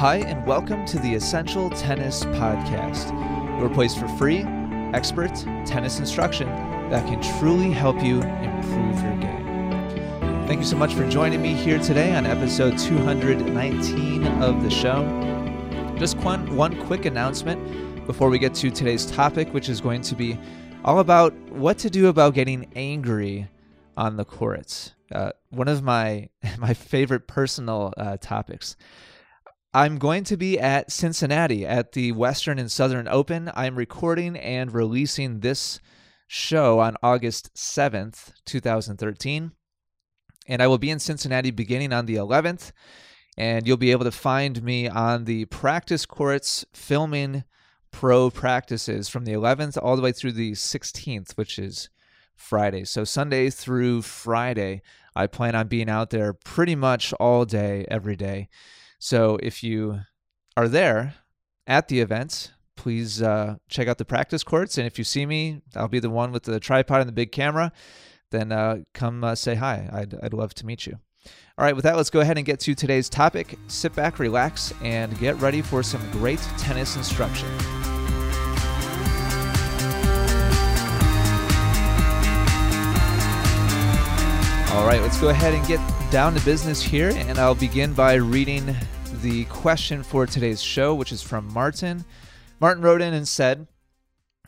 Hi, and welcome to the Essential Tennis Podcast, your place for free, expert tennis instruction that can truly help you improve your game. Thank you so much for joining me here today on episode 219 of the show. Just one, one quick announcement before we get to today's topic, which is going to be all about what to do about getting angry on the courts. Uh, one of my my favorite personal uh, topics. I'm going to be at Cincinnati at the Western and Southern Open. I'm recording and releasing this show on August 7th, 2013. And I will be in Cincinnati beginning on the 11th. And you'll be able to find me on the practice courts filming pro practices from the 11th all the way through the 16th, which is Friday. So Sunday through Friday, I plan on being out there pretty much all day, every day. So if you are there at the event, please uh, check out the practice courts. And if you see me, I'll be the one with the tripod and the big camera. Then uh, come uh, say hi. I'd, I'd love to meet you. All right, with that, let's go ahead and get to today's topic. Sit back, relax, and get ready for some great tennis instruction. All right, let's go ahead and get down to business here, and I'll begin by reading the question for today's show, which is from Martin. Martin wrote in and said,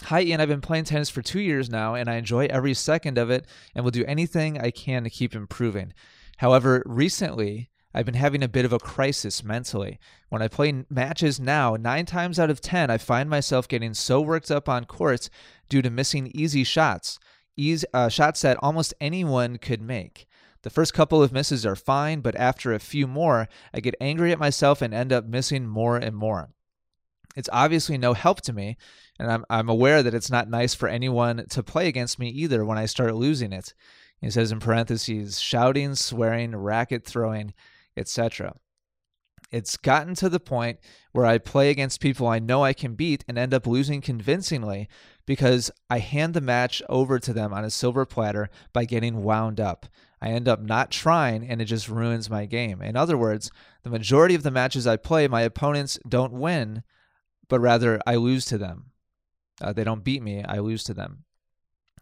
Hi, Ian. I've been playing tennis for two years now, and I enjoy every second of it and will do anything I can to keep improving. However, recently, I've been having a bit of a crisis mentally. When I play matches now, nine times out of ten, I find myself getting so worked up on courts due to missing easy shots ease, uh, shots that almost anyone could make. The first couple of misses are fine, but after a few more, I get angry at myself and end up missing more and more. It's obviously no help to me, and I'm, I'm aware that it's not nice for anyone to play against me either when I start losing it. He says in parentheses, shouting, swearing, racket throwing, etc. It's gotten to the point where I play against people I know I can beat and end up losing convincingly because I hand the match over to them on a silver platter by getting wound up. I end up not trying and it just ruins my game. In other words, the majority of the matches I play, my opponents don't win, but rather I lose to them. Uh, they don't beat me, I lose to them.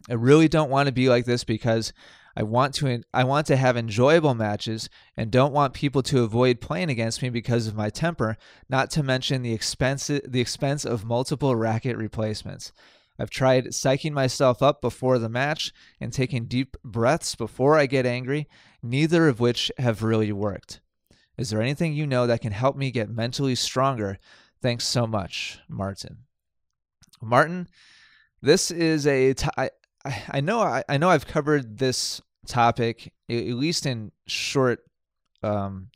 I really don't want to be like this because I want to I want to have enjoyable matches and don't want people to avoid playing against me because of my temper, not to mention the expense the expense of multiple racket replacements. I've tried psyching myself up before the match and taking deep breaths before I get angry, neither of which have really worked. Is there anything you know that can help me get mentally stronger? Thanks so much, Martin. Martin, this is a. T- I, I know I, I know I've covered this topic at least in short um,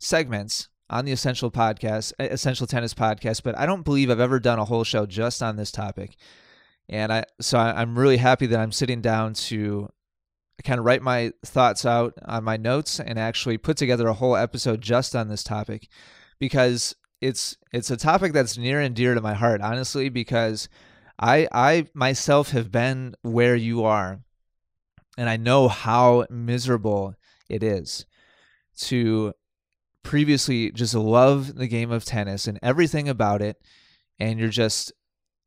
segments on the Essential Podcast, Essential Tennis Podcast, but I don't believe I've ever done a whole show just on this topic. And I so I, I'm really happy that I'm sitting down to kind of write my thoughts out on my notes and actually put together a whole episode just on this topic because it's it's a topic that's near and dear to my heart honestly because I I myself have been where you are and I know how miserable it is to previously just love the game of tennis and everything about it and you're just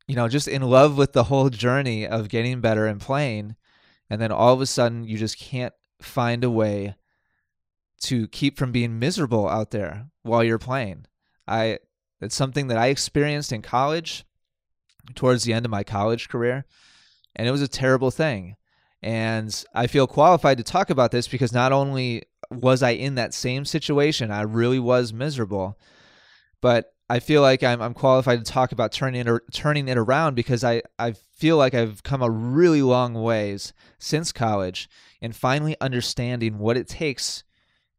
you know just in love with the whole journey of getting better and playing and then all of a sudden you just can't find a way to keep from being miserable out there while you're playing i it's something that i experienced in college towards the end of my college career and it was a terrible thing and i feel qualified to talk about this because not only was I in that same situation? I really was miserable. But I feel like I'm, I'm qualified to talk about turning it, turning it around because I, I feel like I've come a really long ways since college and finally understanding what it takes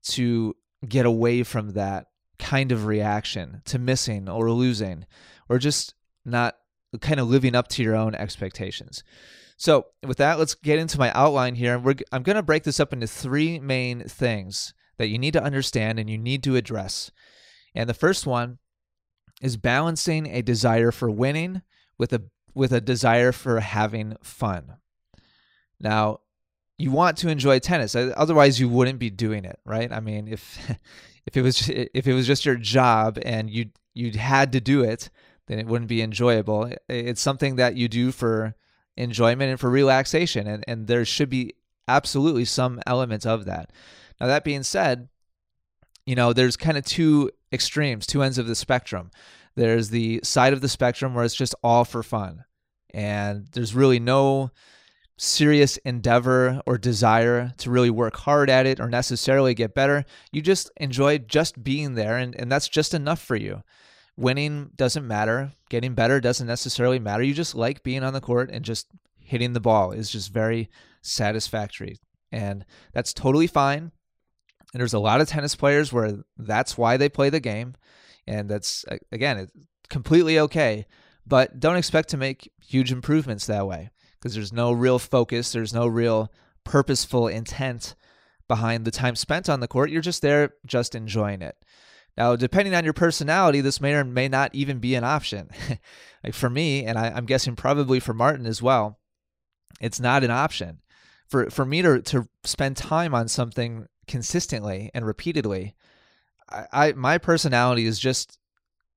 to get away from that kind of reaction to missing or losing or just not kind of living up to your own expectations. So, with that, let's get into my outline here. We're, I'm going to break this up into three main things that you need to understand and you need to address. And the first one is balancing a desire for winning with a with a desire for having fun. Now, you want to enjoy tennis, otherwise you wouldn't be doing it, right? I mean, if if it was if it was just your job and you you had to do it, then it wouldn't be enjoyable. It's something that you do for enjoyment and for relaxation, and and there should be absolutely some element of that. Now that being said, you know there's kind of two extremes, two ends of the spectrum. There's the side of the spectrum where it's just all for fun, and there's really no serious endeavor or desire to really work hard at it or necessarily get better. You just enjoy just being there, and, and that's just enough for you. Winning doesn't matter, getting better doesn't necessarily matter. You just like being on the court and just hitting the ball is just very satisfactory. And that's totally fine. And there's a lot of tennis players where that's why they play the game. And that's, again, it's completely okay. But don't expect to make huge improvements that way because there's no real focus, there's no real purposeful intent behind the time spent on the court. You're just there, just enjoying it. Now, depending on your personality, this may or may not even be an option. like for me, and I, I'm guessing probably for Martin as well, it's not an option. For for me to to spend time on something consistently and repeatedly, I, I my personality is just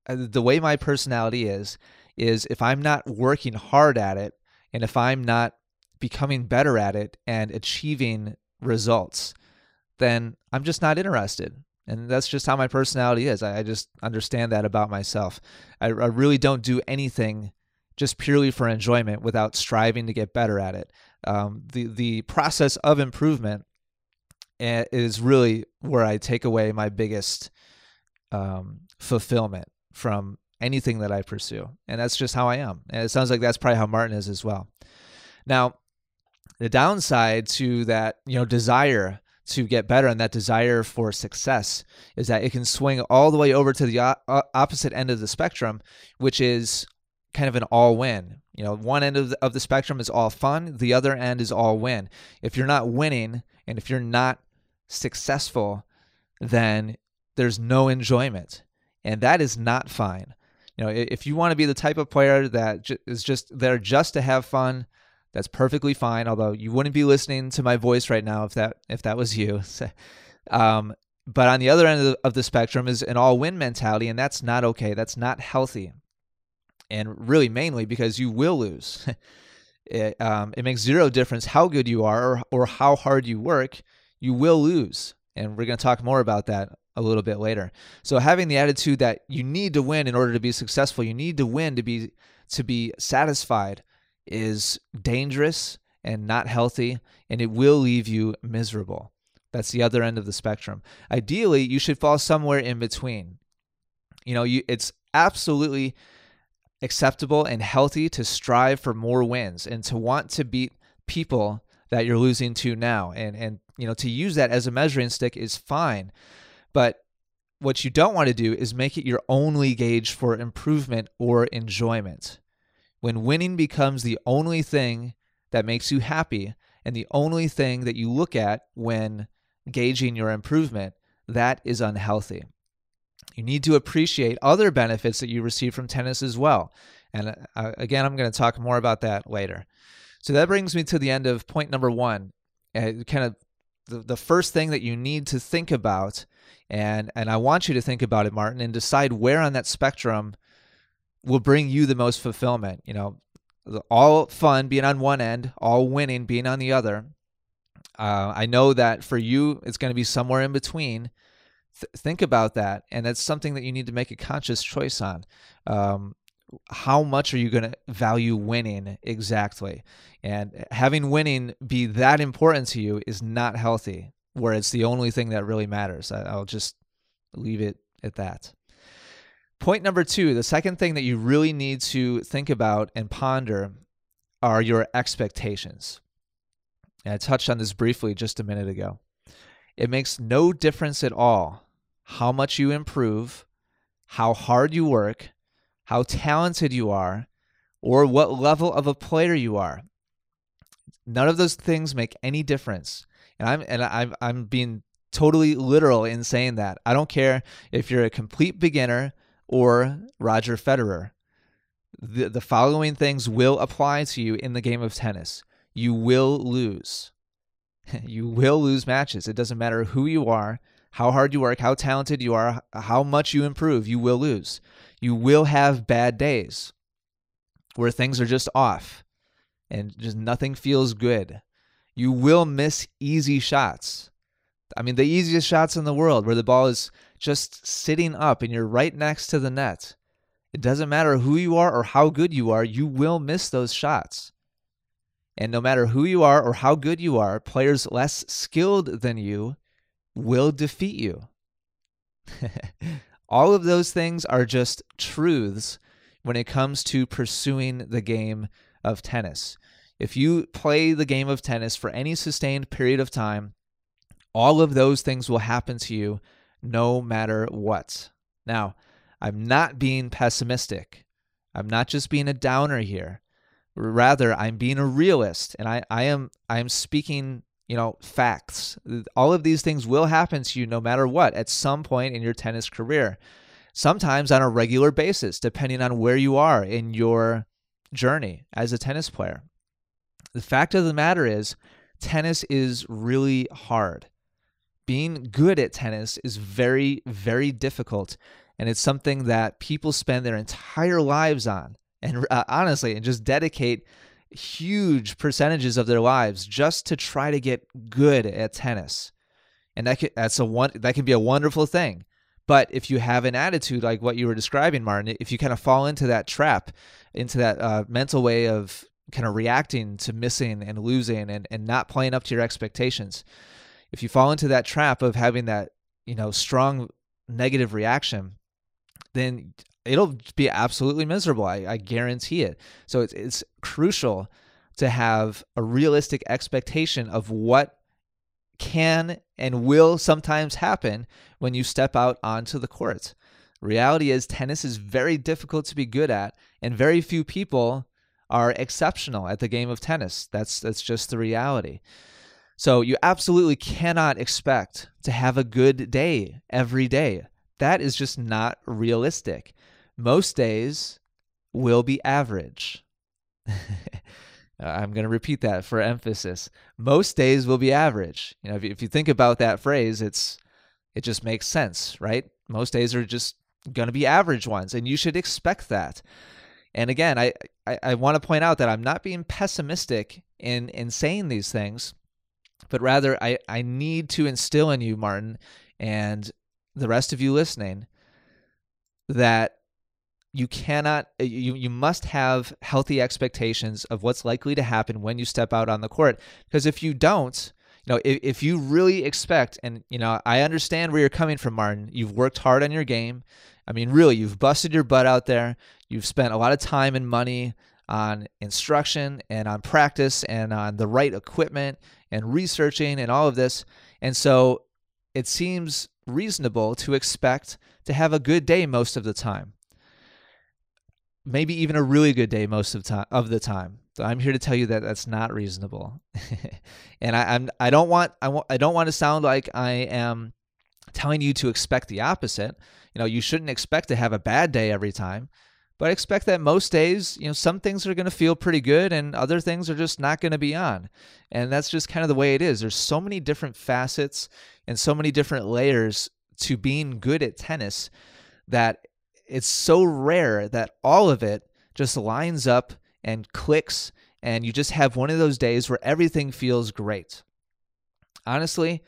uh, the way my personality is is if I'm not working hard at it, and if I'm not becoming better at it and achieving results, then I'm just not interested. And that's just how my personality is. I, I just understand that about myself. I, I really don't do anything just purely for enjoyment without striving to get better at it. Um, the the process of improvement is really where I take away my biggest um, fulfillment from anything that I pursue. And that's just how I am. And it sounds like that's probably how Martin is as well. Now, the downside to that, you know, desire to get better and that desire for success is that it can swing all the way over to the opposite end of the spectrum, which is kind of an all win. You know, one end of the, of the spectrum is all fun, the other end is all win. If you're not winning and if you're not successful, then there's no enjoyment. And that is not fine. You know, if you want to be the type of player that is just there just to have fun, that's perfectly fine. Although you wouldn't be listening to my voice right now if that if that was you. um, but on the other end of the, of the spectrum is an all-win mentality, and that's not okay. That's not healthy, and really mainly because you will lose. it, um, it makes zero difference how good you are or, or how hard you work. You will lose, and we're going to talk more about that a little bit later. So having the attitude that you need to win in order to be successful, you need to win to be to be satisfied is dangerous and not healthy and it will leave you miserable. That's the other end of the spectrum. Ideally, you should fall somewhere in between. You know, you it's absolutely acceptable and healthy to strive for more wins and to want to beat people that you're losing to now and and you know to use that as a measuring stick is fine but what you don't want to do is make it your only gauge for improvement or enjoyment. When winning becomes the only thing that makes you happy and the only thing that you look at when gauging your improvement, that is unhealthy. You need to appreciate other benefits that you receive from tennis as well. And uh, again, I'm going to talk more about that later. So that brings me to the end of point number one. Uh, kind of the, the first thing that you need to think about and and I want you to think about it, Martin, and decide where on that spectrum will bring you the most fulfillment. You know, all fun being on one end, all winning being on the other. Uh, I know that for you, it's going to be somewhere in between. Th- think about that, and that's something that you need to make a conscious choice on. Um, how much are you going to value winning exactly? And having winning be that important to you is not healthy where it's the only thing that really matters. I'll just leave it at that. Point number two the second thing that you really need to think about and ponder are your expectations. And I touched on this briefly just a minute ago. It makes no difference at all how much you improve, how hard you work, how talented you are, or what level of a player you are. None of those things make any difference and I'm and I'm I'm being totally literal in saying that. I don't care if you're a complete beginner or Roger Federer. The the following things will apply to you in the game of tennis. You will lose. you will lose matches. It doesn't matter who you are, how hard you work, how talented you are, how much you improve, you will lose. You will have bad days where things are just off and just nothing feels good. You will miss easy shots. I mean, the easiest shots in the world where the ball is just sitting up and you're right next to the net. It doesn't matter who you are or how good you are, you will miss those shots. And no matter who you are or how good you are, players less skilled than you will defeat you. All of those things are just truths when it comes to pursuing the game of tennis. If you play the game of tennis for any sustained period of time, all of those things will happen to you no matter what. Now, I'm not being pessimistic. I'm not just being a downer here. Rather, I'm being a realist and I, I am I am speaking you know, facts. All of these things will happen to you no matter what at some point in your tennis career. Sometimes on a regular basis, depending on where you are in your journey as a tennis player. The fact of the matter is, tennis is really hard. Being good at tennis is very, very difficult. And it's something that people spend their entire lives on. And uh, honestly, and just dedicate huge percentages of their lives just to try to get good at tennis. And that can, that's a one that can be a wonderful thing. But if you have an attitude like what you were describing, Martin, if you kind of fall into that trap, into that uh, mental way of kind of reacting to missing and losing and, and not playing up to your expectations, if you fall into that trap of having that, you know, strong negative reaction, then it'll be absolutely miserable. I, I guarantee it. So it's it's crucial to have a realistic expectation of what can and will sometimes happen when you step out onto the court. Reality is tennis is very difficult to be good at, and very few people are exceptional at the game of tennis. That's that's just the reality. So you absolutely cannot expect to have a good day every day. That is just not realistic most days will be average. I'm going to repeat that for emphasis. Most days will be average. You know, if you, if you think about that phrase, it's it just makes sense, right? Most days are just going to be average ones, and you should expect that. And again, I, I, I want to point out that I'm not being pessimistic in in saying these things, but rather I, I need to instill in you, Martin, and the rest of you listening, that you cannot uh, you you must have healthy expectations of what's likely to happen when you step out on the court. Because if you don't you know if, if you really expect and you know i understand where you're coming from martin. You've worked hard on your game. I mean really you've busted your butt out there. You've spent a lot of time and money on instruction and on practice and on the right equipment and researching and all of this. And so it seems reasonable to expect to have a good day most of the time maybe even a really good day most of time of the time. I'm here to tell you that that's not reasonable, and I, I'm I don't want I want I don't want to sound like I am telling you to expect the opposite. You know, you shouldn't expect to have a bad day every time, but I expect that most days, you know, some things are going to feel pretty good and other things are just not going to be on. And that's just kind of the way it is. There's so many different facets and so many different layers to being good at tennis that it's so rare that all of it just lines up and clicks and you just have one of those days where everything feels great. Honestly,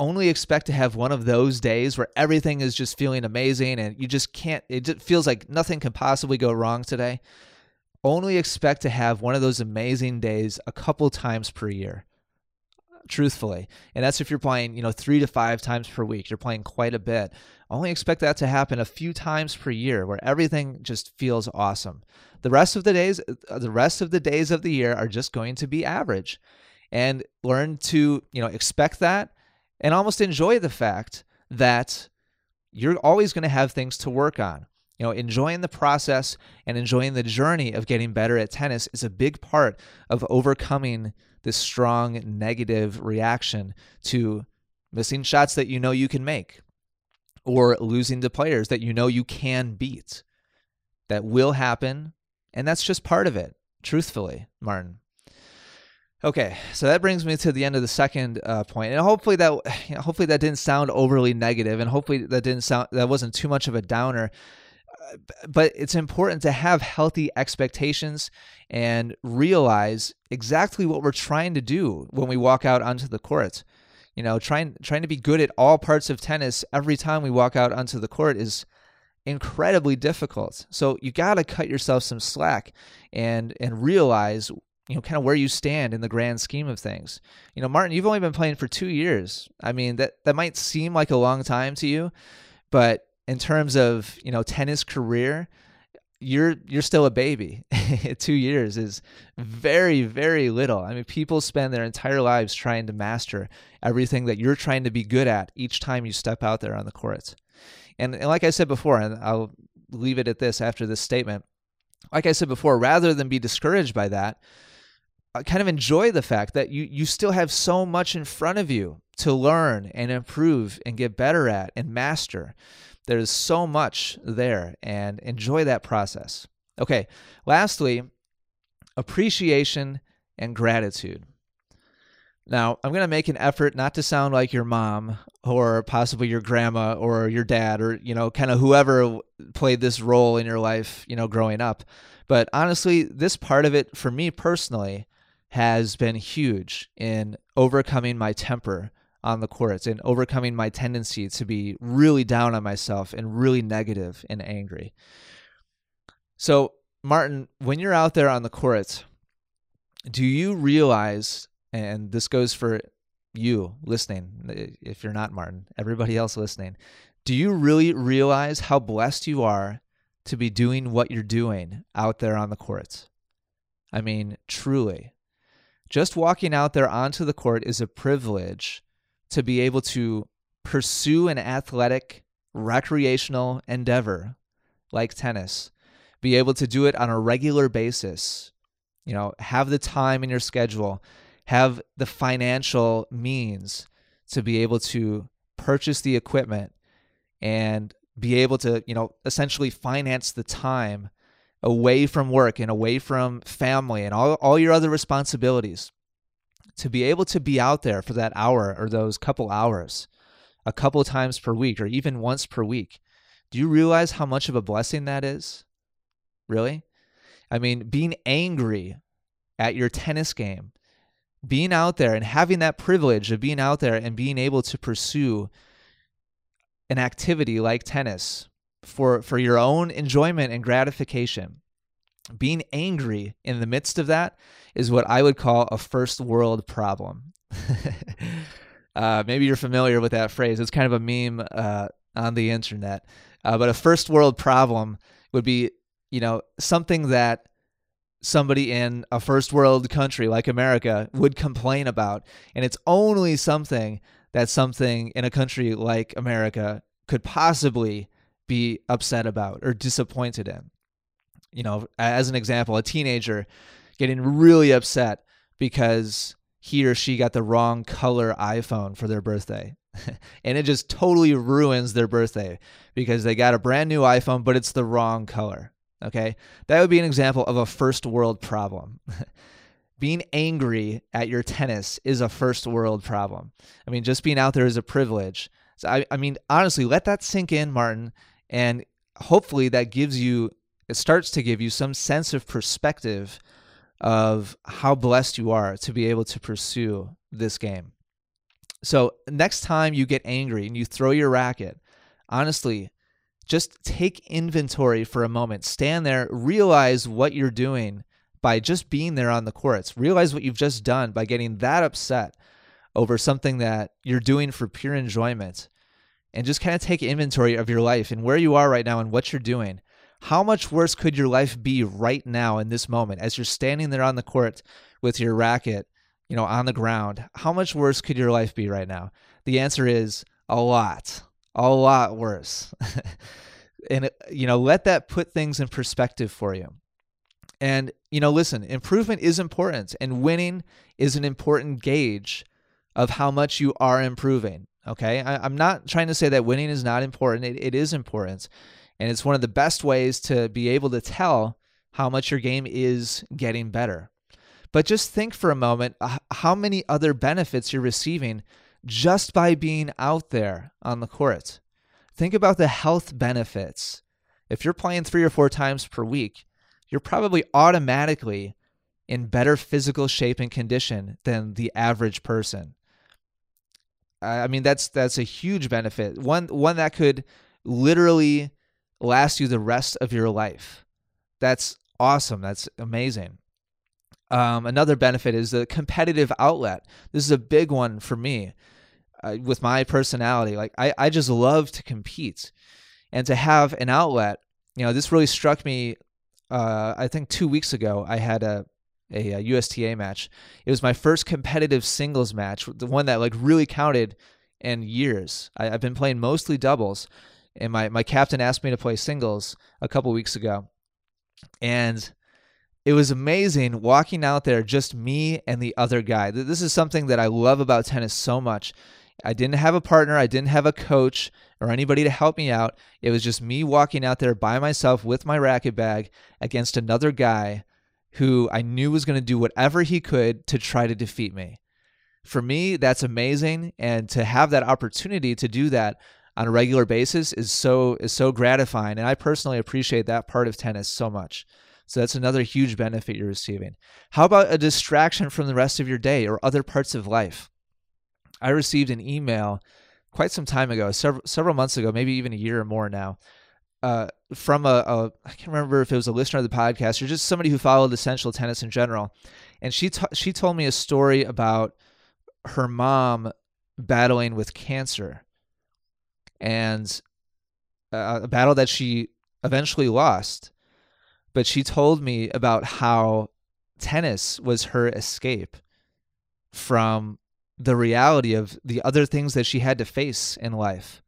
only expect to have one of those days where everything is just feeling amazing and you just can't it just feels like nothing can possibly go wrong today. Only expect to have one of those amazing days a couple times per year truthfully. And that's if you're playing, you know, three to five times per week. You're playing quite a bit. Only expect that to happen a few times per year where everything just feels awesome. The rest of the days, uh, the rest of the days of the year are just going to be average. And learn to, you know, expect that and almost enjoy the fact that you're always going to have things to work on. You know, enjoying the process and enjoying the journey of getting better at tennis is a big part of overcoming this strong negative reaction to missing shots that you know you can make or losing to players that you know you can beat. That will happen. And that's just part of it, truthfully, Martin. Okay, so that brings me to the end of the second uh, point, and hopefully that you know, hopefully that didn't sound overly negative, and hopefully that didn't sound that wasn't too much of a downer. Uh, but it's important to have healthy expectations and realize exactly what we're trying to do when we walk out onto the court. You know, trying trying to be good at all parts of tennis every time we walk out onto the court is incredibly difficult. So you got to cut yourself some slack and and realize you know kind of where you stand in the grand scheme of things. You know, Martin, you've only been playing for 2 years. I mean, that that might seem like a long time to you, but in terms of, you know, tennis career, you're you're still a baby. 2 years is very very little. I mean, people spend their entire lives trying to master everything that you're trying to be good at each time you step out there on the court. And, and like I said before, and I'll leave it at this after this statement. Like I said before, rather than be discouraged by that, uh, kind of enjoy the fact that you you still have so much in front of you to learn and improve and get better at and master. There's so much there and enjoy that process. Okay, lastly, appreciation and gratitude. Now, I'm going to make an effort not to sound like your mom or possibly your grandma or your dad or, you know, kind of whoever played this role in your life, you know, growing up. But honestly, this part of it for me personally has been huge in overcoming my temper on the courts and overcoming my tendency to be really down on myself and really negative and angry. So, Martin, when you're out there on the courts, do you realize and this goes for you listening, if you're not Martin, everybody else listening. Do you really realize how blessed you are to be doing what you're doing out there on the courts? I mean, truly. Just walking out there onto the court is a privilege to be able to pursue an athletic, recreational endeavor like tennis, be able to do it on a regular basis, you know, have the time in your schedule have the financial means to be able to purchase the equipment and be able to, you know, essentially finance the time away from work and away from family and all, all your other responsibilities to be able to be out there for that hour or those couple hours a couple times per week or even once per week. Do you realize how much of a blessing that is? Really? I mean, being angry at your tennis game being out there and having that privilege of being out there and being able to pursue an activity like tennis for for your own enjoyment and gratification being angry in the midst of that is what i would call a first world problem uh, maybe you're familiar with that phrase it's kind of a meme uh, on the internet uh, but a first world problem would be you know something that somebody in a first world country like America would complain about. And it's only something that something in a country like America could possibly be upset about or disappointed in. You know, as an example, a teenager getting really upset because he or she got the wrong color iPhone for their birthday. and it just totally ruins their birthday because they got a brand new iPhone, but it's the wrong color. Okay. That would be an example of a first world problem. being angry at your tennis is a first world problem. I mean, just being out there is a privilege. So I, I mean, honestly, let that sink in, Martin, and hopefully that gives you, it starts to give you some sense of perspective of how blessed you are to be able to pursue this game. So next time you get angry and you throw your racket, honestly, just take inventory for a moment. Stand there, realize what you're doing by just being there on the courts. Realize what you've just done by getting that upset over something that you're doing for pure enjoyment. And just kind of take inventory of your life and where you are right now and what you're doing. How much worse could your life be right now in this moment as you're standing there on the court with your racket, you know, on the ground? How much worse could your life be right now? The answer is a lot a lot worse. and, you know, let that put things in perspective for you. And, you know, listen, improvement is important, and winning is an important gauge of how much you are improving. Okay. I, am not trying to say that winning is not important, it, it is important. And it's one of the best ways to be able to tell how much your game is getting better. But just think for a moment how many other benefits you're receiving just by being out there on the court. Think about the health benefits. If you're playing three or four times per week, you're probably automatically in better physical shape and condition than the average person. I mean that's that's a huge benefit. One one that could literally last you the rest of your life. That's awesome. That's amazing. Um, another benefit is the competitive outlet. This is a big one for me uh, with my personality. Like I, I just love to compete, and to have an outlet. You know, this really struck me. Uh, I think two weeks ago, I had a, a a USTA match. It was my first competitive singles match, the one that like really counted in years. I, I've been playing mostly doubles, and my my captain asked me to play singles a couple weeks ago, and it was amazing walking out there just me and the other guy. This is something that I love about tennis so much I didn't have a partner, I didn't have a coach or anybody to help me out. It was just me walking out there by myself with my racket bag against another guy who I knew was going to do whatever he could to try to defeat me. For me, that's amazing and to have that opportunity to do that on a regular basis is so is so gratifying and I personally appreciate that part of tennis so much. So that's another huge benefit you're receiving. How about a distraction from the rest of your day or other parts of life? I received an email quite some time ago, several several months ago, maybe even a year or more now, uh, from a, a I can't remember if it was a listener of the podcast or just somebody who followed essential tennis in general, and she t- she told me a story about her mom battling with cancer, and uh, a battle that she eventually lost, but she told me about how tennis was her escape from the reality of the other things that she had to face in life.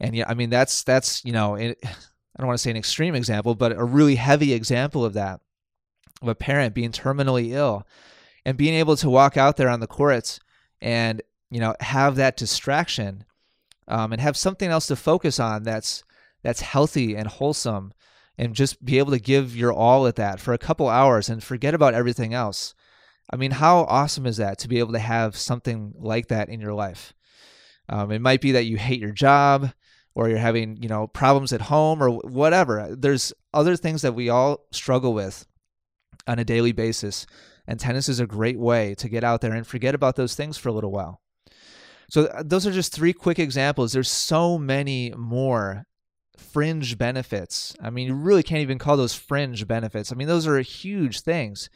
And yeah, I mean that's that's you know it, I don't want to say an extreme example, but a really heavy example of that of a parent being terminally ill and being able to walk out there on the courts and you know have that distraction um, and have something else to focus on that's that's healthy and wholesome and just be able to give your all at that for a couple hours and forget about everything else I mean, how awesome is that to be able to have something like that in your life? Um, it might be that you hate your job or you're having, you know, problems at home or whatever. There's other things that we all struggle with on a daily basis. And tennis is a great way to get out there and forget about those things for a little while. So, uh, those are just three quick examples. There's so many more fringe benefits. I mean, you really can't even call those fringe benefits. I mean, those are huge things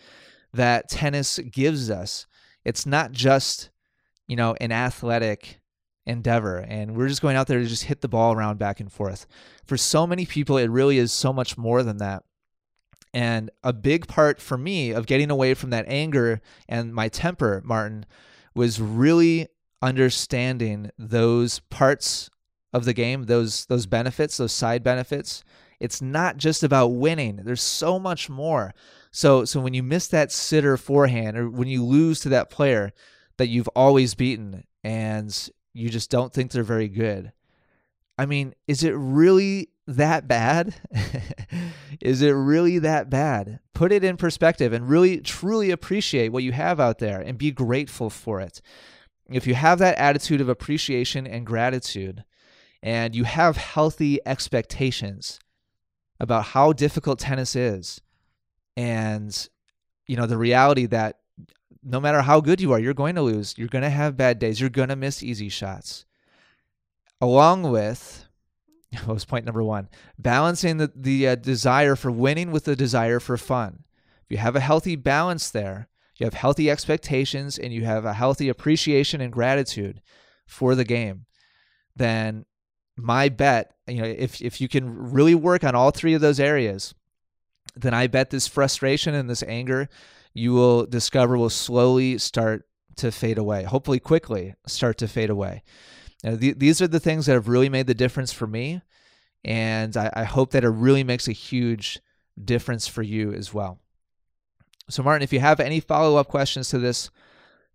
that tennis gives us. It's not just, you know, an athletic endeavor and we're just going out there to just hit the ball around back and forth. For so many people, it really is so much more than that. And a big part for me of getting away from that anger and my temper, Martin, was really understanding those parts of the game, those those benefits, those side benefits. It's not just about winning. There's so much more. So so when you miss that sitter forehand or when you lose to that player that you've always beaten and you just don't think they're very good. I mean, is it really that bad? is it really that bad? Put it in perspective and really truly appreciate what you have out there and be grateful for it. If you have that attitude of appreciation and gratitude and you have healthy expectations about how difficult tennis is, and you know the reality that no matter how good you are you're going to lose you're going to have bad days you're going to miss easy shots along with what was point number one? Balancing the, the uh, desire for winning with the desire for fun. If you have a healthy balance there you have healthy expectations and you have a healthy appreciation and gratitude for the game then my bet you know if, if you can really work on all three of those areas then I bet this frustration and this anger you will discover will slowly start to fade away. Hopefully, quickly start to fade away. Now, th- these are the things that have really made the difference for me. And I, I hope that it really makes a huge difference for you as well. So, Martin, if you have any follow up questions to this,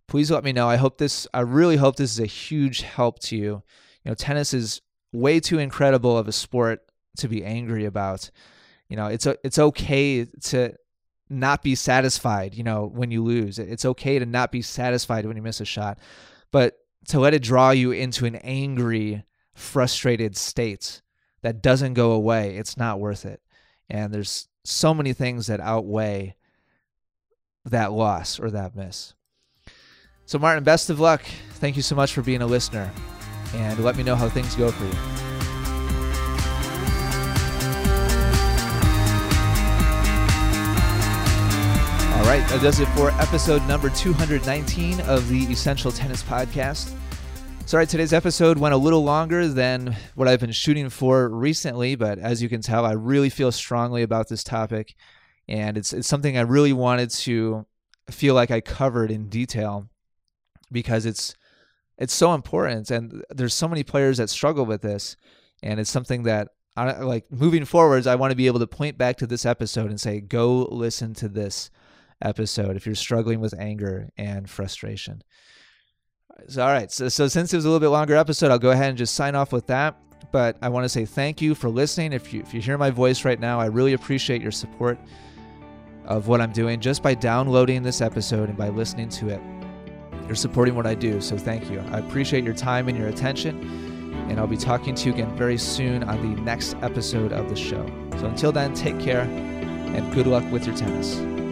please let me know. I hope this, I really hope this is a huge help to you. You know, tennis is way too incredible of a sport to be angry about you know it's it's okay to not be satisfied, you know, when you lose. It's okay to not be satisfied when you miss a shot, but to let it draw you into an angry, frustrated state that doesn't go away, it's not worth it. And there's so many things that outweigh that loss or that miss. So, Martin, best of luck. Thank you so much for being a listener. And let me know how things go for you. All right, that does it for episode number 219 of the Essential Tennis Podcast. Sorry, today's episode went a little longer than what I've been shooting for recently, but as you can tell, I really feel strongly about this topic, and it's it's something I really wanted to feel like I covered in detail because it's it's so important, and there's so many players that struggle with this, and it's something that I like moving forwards. I want to be able to point back to this episode and say, "Go listen to this." episode if you're struggling with anger and frustration. So, all right. So, so since it was a little bit longer episode, I'll go ahead and just sign off with that. But I want to say thank you for listening. If you if you hear my voice right now, I really appreciate your support of what I'm doing just by downloading this episode and by listening to it. You're supporting what I do, so thank you. I appreciate your time and your attention, and I'll be talking to you again very soon on the next episode of the show. So until then, take care and good luck with your tennis.